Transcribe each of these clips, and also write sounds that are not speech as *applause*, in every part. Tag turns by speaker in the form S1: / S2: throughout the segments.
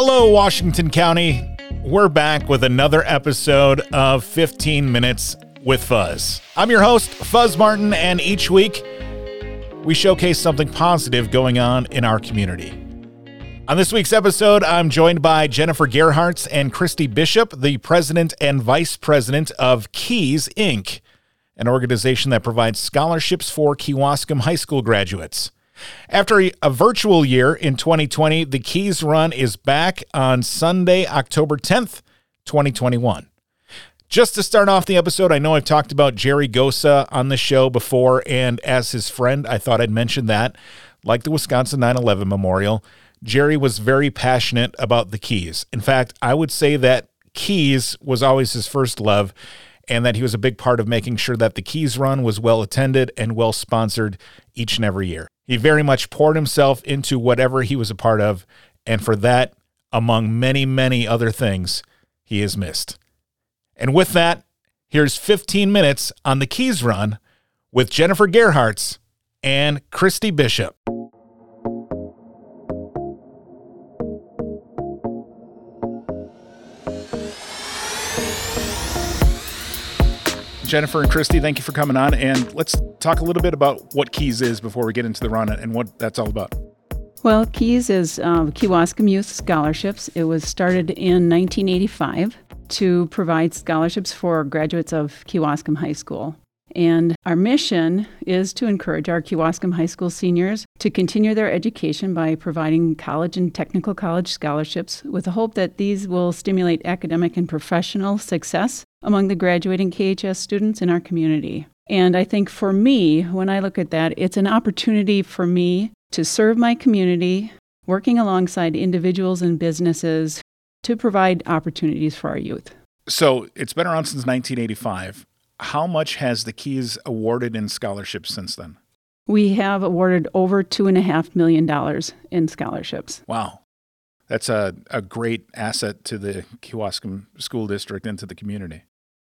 S1: Hello, Washington County. We're back with another episode of 15 Minutes with Fuzz. I'm your host, Fuzz Martin, and each week we showcase something positive going on in our community. On this week's episode, I'm joined by Jennifer Gerhartz and Christy Bishop, the president and vice president of Keys Inc., an organization that provides scholarships for Kewaskum High School graduates. After a virtual year in 2020, the Keys Run is back on Sunday, October 10th, 2021. Just to start off the episode, I know I've talked about Jerry Gosa on the show before, and as his friend, I thought I'd mention that. Like the Wisconsin 9 11 Memorial, Jerry was very passionate about the Keys. In fact, I would say that Keys was always his first love, and that he was a big part of making sure that the Keys run was well attended and well sponsored each and every year. He very much poured himself into whatever he was a part of, and for that, among many, many other things, he is missed. And with that, here's 15 minutes on the Keys Run with Jennifer Gerhartz and Christy Bishop. Jennifer and Christy, thank you for coming on. And let's talk a little bit about what Keys is before we get into the run and what that's all about.
S2: Well, Keys is um, Kewaskum Youth Scholarships. It was started in 1985 to provide scholarships for graduates of Kewaskum High School. And our mission is to encourage our Kewaskum High School seniors to continue their education by providing college and technical college scholarships with the hope that these will stimulate academic and professional success among the graduating KHS students in our community. And I think for me, when I look at that, it's an opportunity for me to serve my community, working alongside individuals and businesses to provide opportunities for our youth.
S1: So it's been around since 1985. How much has the Keys awarded in scholarships since then?
S2: We have awarded over $2.5 million in scholarships.
S1: Wow. That's a, a great asset to the Kewaskum School District and to the community.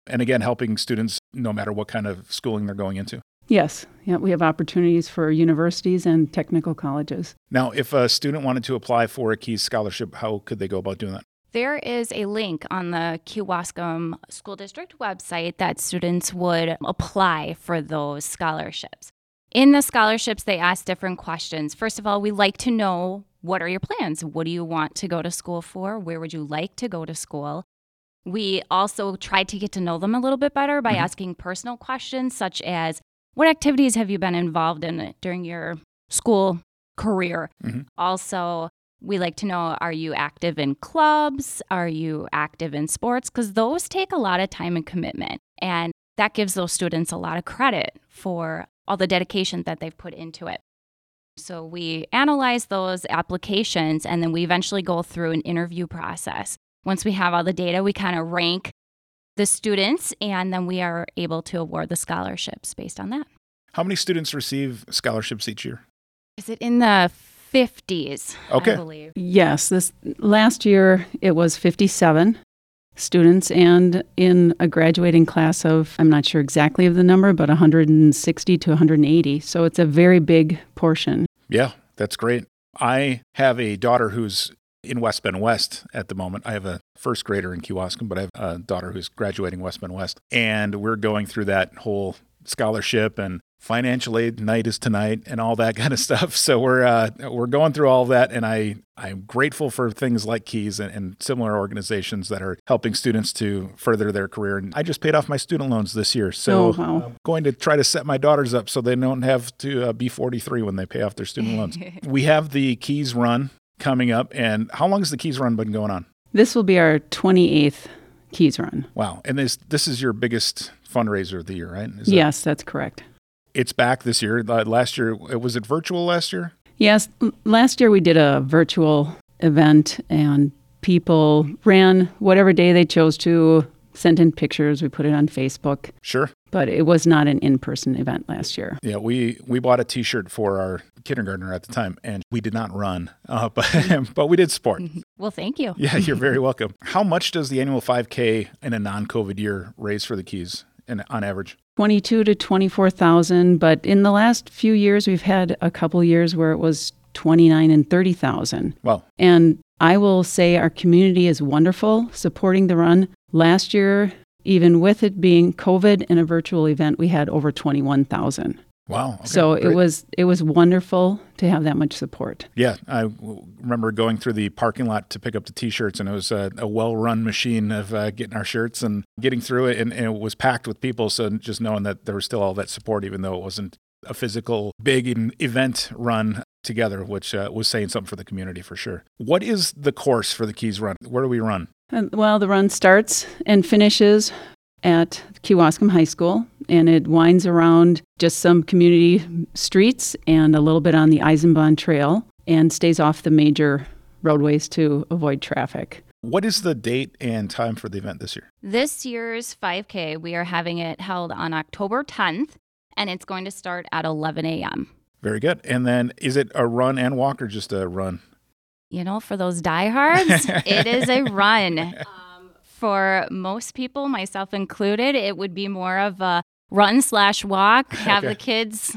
S1: And again, helping students no matter what kind of schooling they're going into.
S2: Yes, yeah, we have opportunities for universities and technical colleges.
S1: Now, if a student wanted to apply for a Keys scholarship, how could they go about doing that?
S3: There is a link on the Kewaskum School District website that students would apply for those scholarships. In the scholarships, they ask different questions. First of all, we like to know what are your plans? What do you want to go to school for? Where would you like to go to school? We also tried to get to know them a little bit better by mm-hmm. asking personal questions, such as what activities have you been involved in during your school career? Mm-hmm. Also, we like to know are you active in clubs? Are you active in sports? Because those take a lot of time and commitment. And that gives those students a lot of credit for all the dedication that they've put into it. So we analyze those applications and then we eventually go through an interview process once we have all the data, we kind of rank the students and then we are able to award the scholarships based on that.
S1: How many students receive scholarships each year?
S3: Is it in the 50s?
S1: Okay.
S3: I believe.
S2: Yes, this last year it was 57 students and in a graduating class of I'm not sure exactly of the number but 160 to 180. So it's a very big portion.
S1: Yeah, that's great. I have a daughter who's in West Bend West at the moment. I have a first grader in Kewaskum, but I have a daughter who's graduating West Bend West. And we're going through that whole scholarship and financial aid night is tonight and all that *laughs* kind of stuff. So we're uh, we're going through all of that, and I I'm grateful for things like Keys and, and, similar organizations that are helping students to further their career. And I just paid off my student loans this year, so
S2: oh, wow.
S1: I'm going to try to set my daughters up so they don't have to uh, be 43 when they pay off their student loans. *laughs* we have the Keys Run coming up. And how long has the Keys Run been going on?
S2: This will be our 28th Keys Run.
S1: Wow. And this this is your biggest fundraiser of the year, right?
S2: Is yes, that... that's correct.
S1: It's back this year. Last year, was it virtual last year?
S2: Yes. Last year we did a virtual event and people ran whatever day they chose to, sent in pictures. We put it on Facebook.
S1: Sure.
S2: But it was not an in-person event last year.
S1: Yeah, we we bought a T-shirt for our kindergartner at the time, and we did not run, *laughs* uh, but but we did sport.
S3: Well, thank you.
S1: Yeah, you're very *laughs* welcome. How much does the annual 5K in a non-COVID year raise for the Keys, in, on average?
S2: 22 to 24,000, but in the last few years, we've had a couple years where it was 29 and 30,000.
S1: Wow.
S2: And I will say our community is wonderful supporting the run. Last year, even with it being COVID and a virtual event, we had over 21,000.
S1: Wow. Okay,
S2: so it
S1: great.
S2: was it was wonderful to have that much support.
S1: Yeah, I w- remember going through the parking lot to pick up the T-shirts, and it was a, a well-run machine of uh, getting our shirts and getting through it, and, and it was packed with people. So just knowing that there was still all that support, even though it wasn't a physical big event run together, which uh, was saying something for the community for sure. What is the course for the Keys Run? Where do we run?
S2: And, well, the run starts and finishes at Kewaskum High School, and it winds around just some community streets and a little bit on the Eisenbahn Trail, and stays off the major roadways to avoid traffic.
S1: What is the date and time for the event this year?
S3: This year's 5K, we are having it held on October 10th, and it's going to start at 11 a.m.
S1: Very good. And then is it a run and walk or just a run?
S3: You know, for those diehards, *laughs* it is a run. Um, for most people, myself included, it would be more of a run slash walk, *laughs* have
S1: Okay.
S3: the kids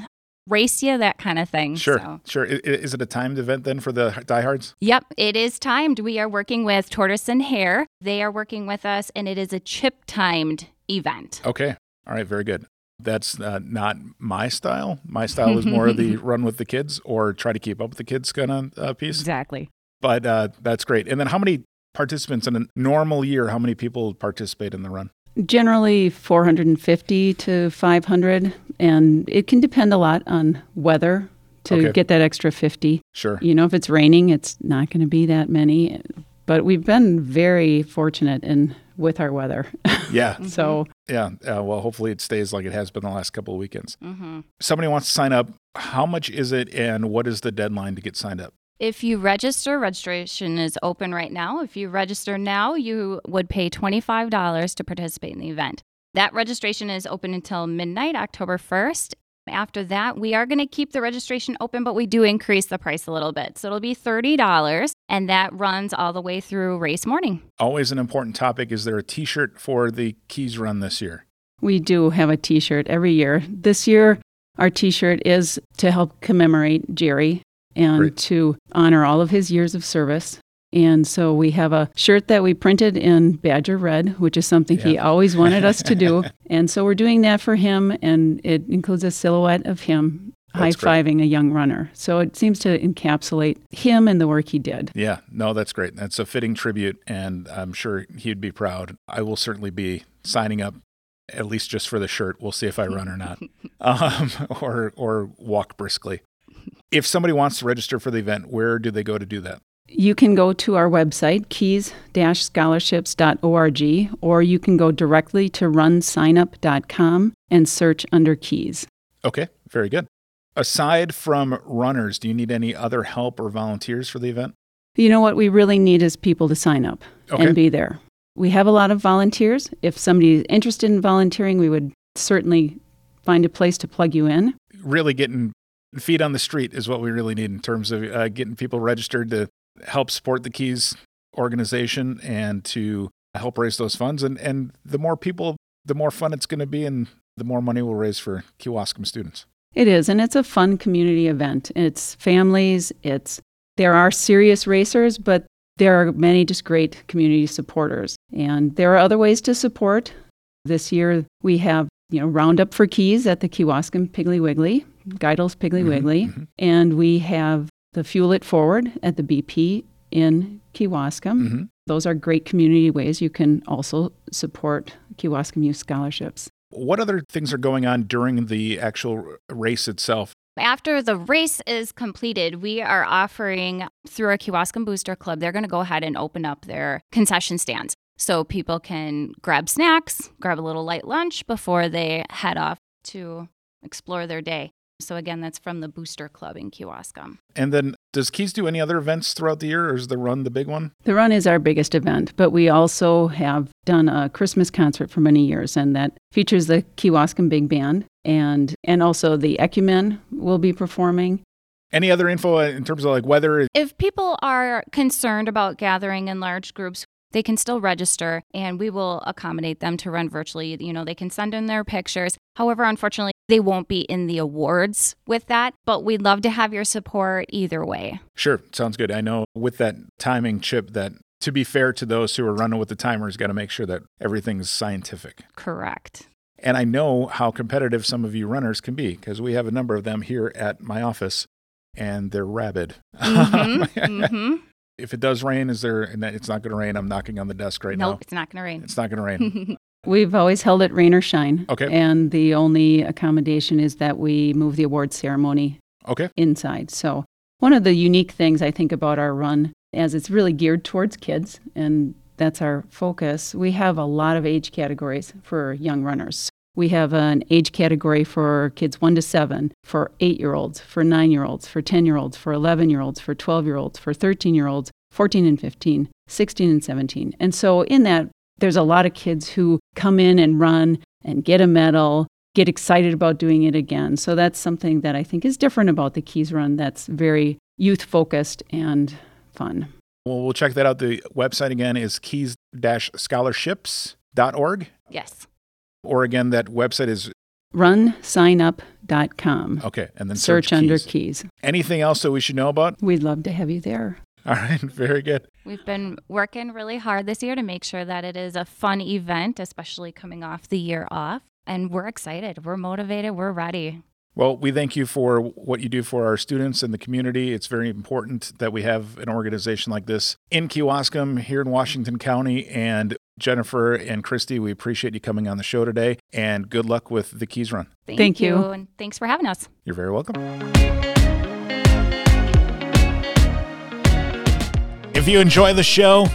S3: race you, that kind of thing.
S1: Sure,
S3: So-
S1: sure. Is it a timed event then for the diehards?
S3: Yep, it is timed. We are working with Tortoise and Hare. They are working with us, and it is a chip timed event.
S1: Okay. All right. Very good. That's uh, not my style. My style is more of the *laughs* run with the kids or try to keep up with the kids kind of uh, piece.
S2: Exactly.
S1: But uh, that's great. And then how many participants in a normal year? How many people participate in the run?
S2: Generally 450 to 500, and it can depend a lot on weather to
S1: Okay.
S2: get that extra 50.
S1: Sure.
S2: You know, if it's raining, it's not going to be that many. But we've been very fortunate in with our weather. *laughs*
S1: Yeah.
S2: so
S1: Yeah. Uh, well, hopefully it stays like it has been the last couple of weekends.
S3: hmm
S1: Somebody wants to sign up. How much is it, and what is the deadline to get signed up?
S3: If you register, registration is open right now. If you register now, you would pay $25 to participate in the event. That registration is open until midnight, October 1st. After that, we are going to keep the registration open, but we do increase the price a little bit. So it'll be $30, and that runs all the way through race morning.
S1: Always an important topic. Is there a T-shirt for the Keys Run this year?
S2: we do have a t shirt every year. This year, our t shirt is to help commemorate Jerry and
S1: Great.
S2: to honor all of his years of service. And so we have a shirt that we printed in Badger Red, which is something he always wanted us to do. *laughs* And so we're doing that for him, and it includes a silhouette of him high fiving a young runner. So it seems to encapsulate him and the work he did.
S1: Yeah, no, that's great. That's a fitting tribute, and I'm sure he'd be proud. I will certainly be signing up, at least just for the shirt. We'll see if I run or not, *laughs* um, or or walk briskly. If somebody wants to register for the event, where do they go to do that?
S2: You can go to our website, keys-scholarships.org, or you can go directly to runsignup.com and search under keys.
S1: Okay, very good. Aside from runners, do you need any other help or volunteers for the event?
S2: You know what we really need is people to sign up
S1: Okay.
S2: and be there. We have a lot of volunteers. If somebody is interested in volunteering, we would certainly find a place to plug you in.
S1: Really getting feet on the street is what we really need in terms of uh, getting people registered to help support the Keys organization and to help raise those funds. And, and the more people, the more fun it's going to be, and the more money we'll raise for Kewaskum students.
S2: It is, and it's a fun community event. It's families, it's there are serious racers, but there are many just great community supporters. And there are other ways to support. This year we have, you know, Roundup for Keys at the Kewaskum Piggly Wiggly, Geidel's Piggly
S1: Mhm,
S2: Wiggly,
S1: mhm.
S2: and we have the Fuel It Forward at the BP in Kewaskum.
S1: Mhm.
S2: Those are great community ways you can also support Kewaskum Youth Scholarships.
S1: What other things are going on during the actual race itself?
S3: After the race is completed, we are offering through our Kewaskum Booster Club, they're going to go ahead and open up their concession stands. So people can grab snacks, grab a little light lunch before they head off to explore their day. So again, that's from the Booster Club in Kewaskum.
S1: And then, does Keys do any other events throughout the year, or is the run the big one?
S2: The run is our biggest event, but we also have done a Christmas concert for many years, and that features the Kewaskum Big Band, and and also the Ecumen will be performing.
S1: Any other info in terms of like weather?
S3: If people are concerned about gathering in large groups, they can still register and we will accommodate them to run virtually. You know, they can send in their pictures. However, unfortunately, they won't be in the awards with that, but we'd love to have your support either way.
S1: Sure, sounds good. I know with that timing chip that to be fair to those who are running with the timers, got to make sure that everything's scientific.
S3: Correct.
S1: And I know how competitive some of you runners can be because we have a number of them here at my office and they're rabid.
S3: Mm-hmm, *laughs* mm-hmm.
S1: if it does rain, is there, and it's not going to rain, I'm knocking on the desk right
S3: nope,
S1: now.
S3: it's not going to rain.
S1: It's not going to rain. *laughs*
S2: We've always held it rain or shine.
S1: Okay.
S2: And the only accommodation is that we move the award ceremony
S1: okay.
S2: inside. So, one of the unique things I think about our run, as it's really geared towards kids, and that's our focus, we have a lot of age categories for young runners. We have an age category for kids 1 to 7, for 8 year olds, for 9 year olds, for 10 year olds, for 11 year olds, for 12 year olds, for 13 year olds, 14 and 15, 16 and 17. And so, in that, there's a lot of kids who come in and run and get a medal, get excited about doing it again. So that's something that I think is different about the Keys Run that's very youth focused and fun.
S1: Well, we'll check that out. The website again is keys scholarships.org.
S3: Yes.
S1: Or again, that website is
S2: runsignup.com.
S1: okay. And then
S2: Search,
S1: search,
S2: under
S1: keys.
S2: keys.
S1: Anything else that we should know about?
S2: We'd love to have you there.
S1: All right. Very good.
S3: We've been working really hard this year to make sure that it is a fun event, especially coming off the year off. And we're excited. We're motivated. We're ready.
S1: Well, we thank you for what you do for our students and the community. It's very important that we have an organization like this in Kewaskum here in Washington County. And Jennifer and Christy, we appreciate you coming on the show today and good luck with the Keys Run.
S3: Thank,
S2: Thank you.
S3: And thanks for having us.
S1: You're very welcome. If you enjoy the show,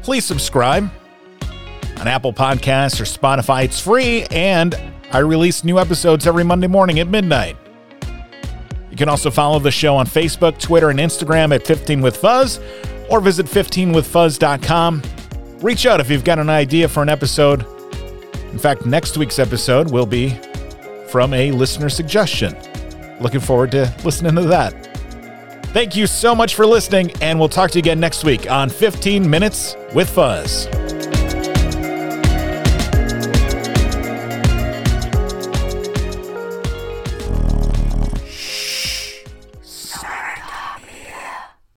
S1: please subscribe on Apple Podcasts or Spotify. It's free, and I release new episodes every Monday morning at midnight. You can also follow the show on Facebook, Twitter, and Instagram at 15 with Fuzz, or visit 15withfuzz.com. Reach out if you've got an idea for an episode. In fact, next week's episode will be from a listener suggestion. Looking forward to listening to that. Thank you so much for listening, and we'll talk to you again next week on 15 Minutes with Fuzz.